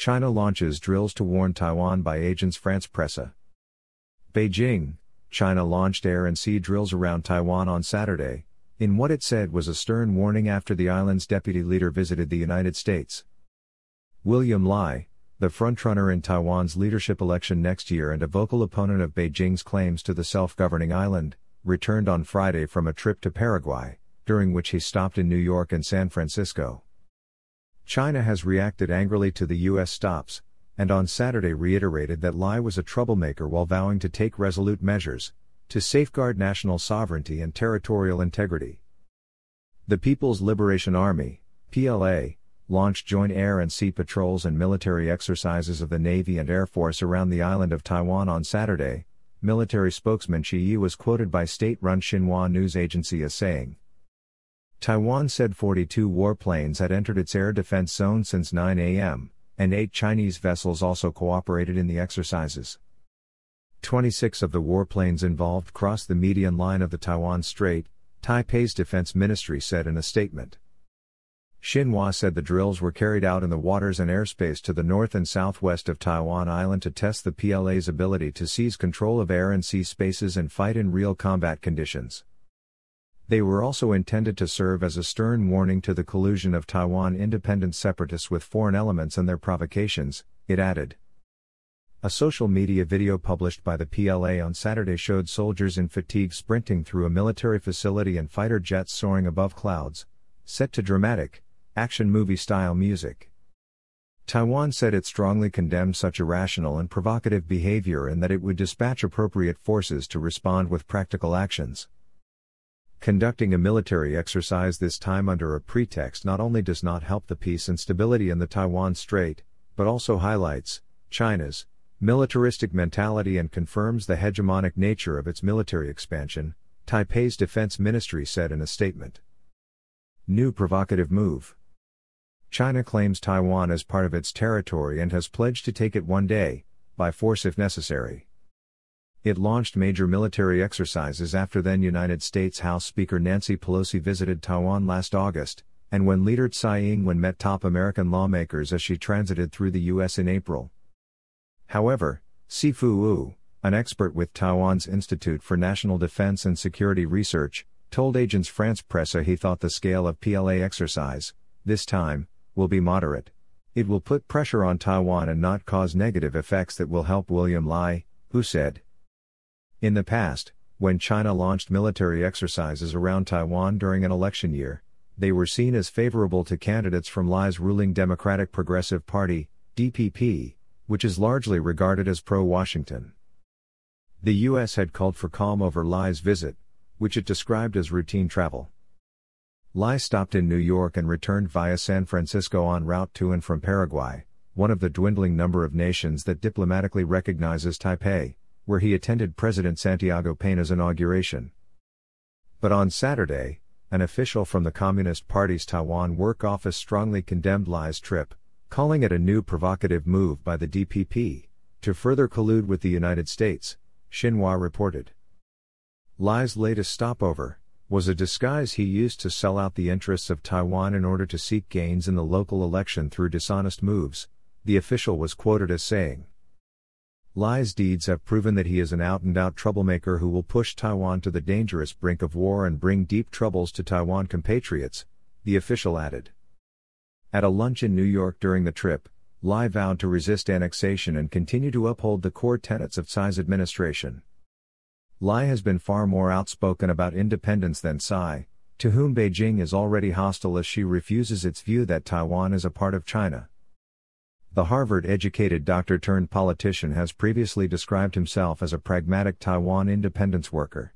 China launches drills to warn Taiwan by Agence France Presse. Beijing, China launched air and sea drills around Taiwan on Saturday, in what it said was a stern warning after the island's deputy leader visited the United States. William Lai, the frontrunner in Taiwan's leadership election next year and a vocal opponent of Beijing's claims to the self governing island, returned on Friday from a trip to Paraguay, during which he stopped in New York and San Francisco. China has reacted angrily to the U.S. stops, and on Saturday reiterated that Lai was a troublemaker while vowing to take resolute measures to safeguard national sovereignty and territorial integrity. The People's Liberation Army, PLA, launched joint air and sea patrols and military exercises of the Navy and Air Force around the island of Taiwan on Saturday, military spokesman Shi Yi was quoted by state-run Xinhua news agency as saying, Taiwan said 42 warplanes had entered its air defense zone since 9 a.m., and eight Chinese vessels also cooperated in the exercises. 26 of the warplanes involved crossed the median line of the Taiwan Strait, Taipei's defense ministry said in a statement. Xinhua said the drills were carried out in the waters and airspace to the north and southwest of Taiwan Island to test the PLA's ability to seize control of air and sea spaces and fight in real combat conditions. They were also intended to serve as a stern warning to the collusion of Taiwan independent separatists with foreign elements and their provocations, it added. A social media video published by the PLA on Saturday showed soldiers in fatigue sprinting through a military facility and fighter jets soaring above clouds, set to dramatic, action movie style music. Taiwan said it strongly condemned such irrational and provocative behavior and that it would dispatch appropriate forces to respond with practical actions. Conducting a military exercise this time under a pretext not only does not help the peace and stability in the Taiwan Strait, but also highlights China's militaristic mentality and confirms the hegemonic nature of its military expansion, Taipei's defense ministry said in a statement. New provocative move. China claims Taiwan as part of its territory and has pledged to take it one day, by force if necessary. It launched major military exercises after then United States House Speaker Nancy Pelosi visited Taiwan last August, and when leader Tsai Ing-wen met top American lawmakers as she transited through the U.S. in April. However, Sifu Wu, an expert with Taiwan's Institute for National Defense and Security Research, told Agence France Presse he thought the scale of PLA exercise, this time, will be moderate. It will put pressure on Taiwan and not cause negative effects that will help William Lai, who said, in the past, when China launched military exercises around Taiwan during an election year, they were seen as favorable to candidates from Lai's ruling Democratic Progressive Party, DPP, which is largely regarded as pro Washington. The U.S. had called for calm over Lai's visit, which it described as routine travel. Lai stopped in New York and returned via San Francisco en route to and from Paraguay, one of the dwindling number of nations that diplomatically recognizes Taipei, where he attended President Santiago Pena's inauguration. But on Saturday, an official from the Communist Party's Taiwan Work Office strongly condemned Lai's trip, calling it a new provocative move by the DPP to further collude with the United States, Xinhua reported. Lai's latest stopover was a disguise he used to sell out the interests of Taiwan in order to seek gains in the local election through dishonest moves, the official was quoted as saying. Lai's deeds have proven that he is an out and out troublemaker who will push Taiwan to the dangerous brink of war and bring deep troubles to Taiwan compatriots, the official added. At a lunch in New York during the trip, Lai vowed to resist annexation and continue to uphold the core tenets of Tsai's administration. Lai has been far more outspoken about independence than Tsai, to whom Beijing is already hostile as she refuses its view that Taiwan is a part of China. The Harvard educated doctor turned politician has previously described himself as a pragmatic Taiwan independence worker.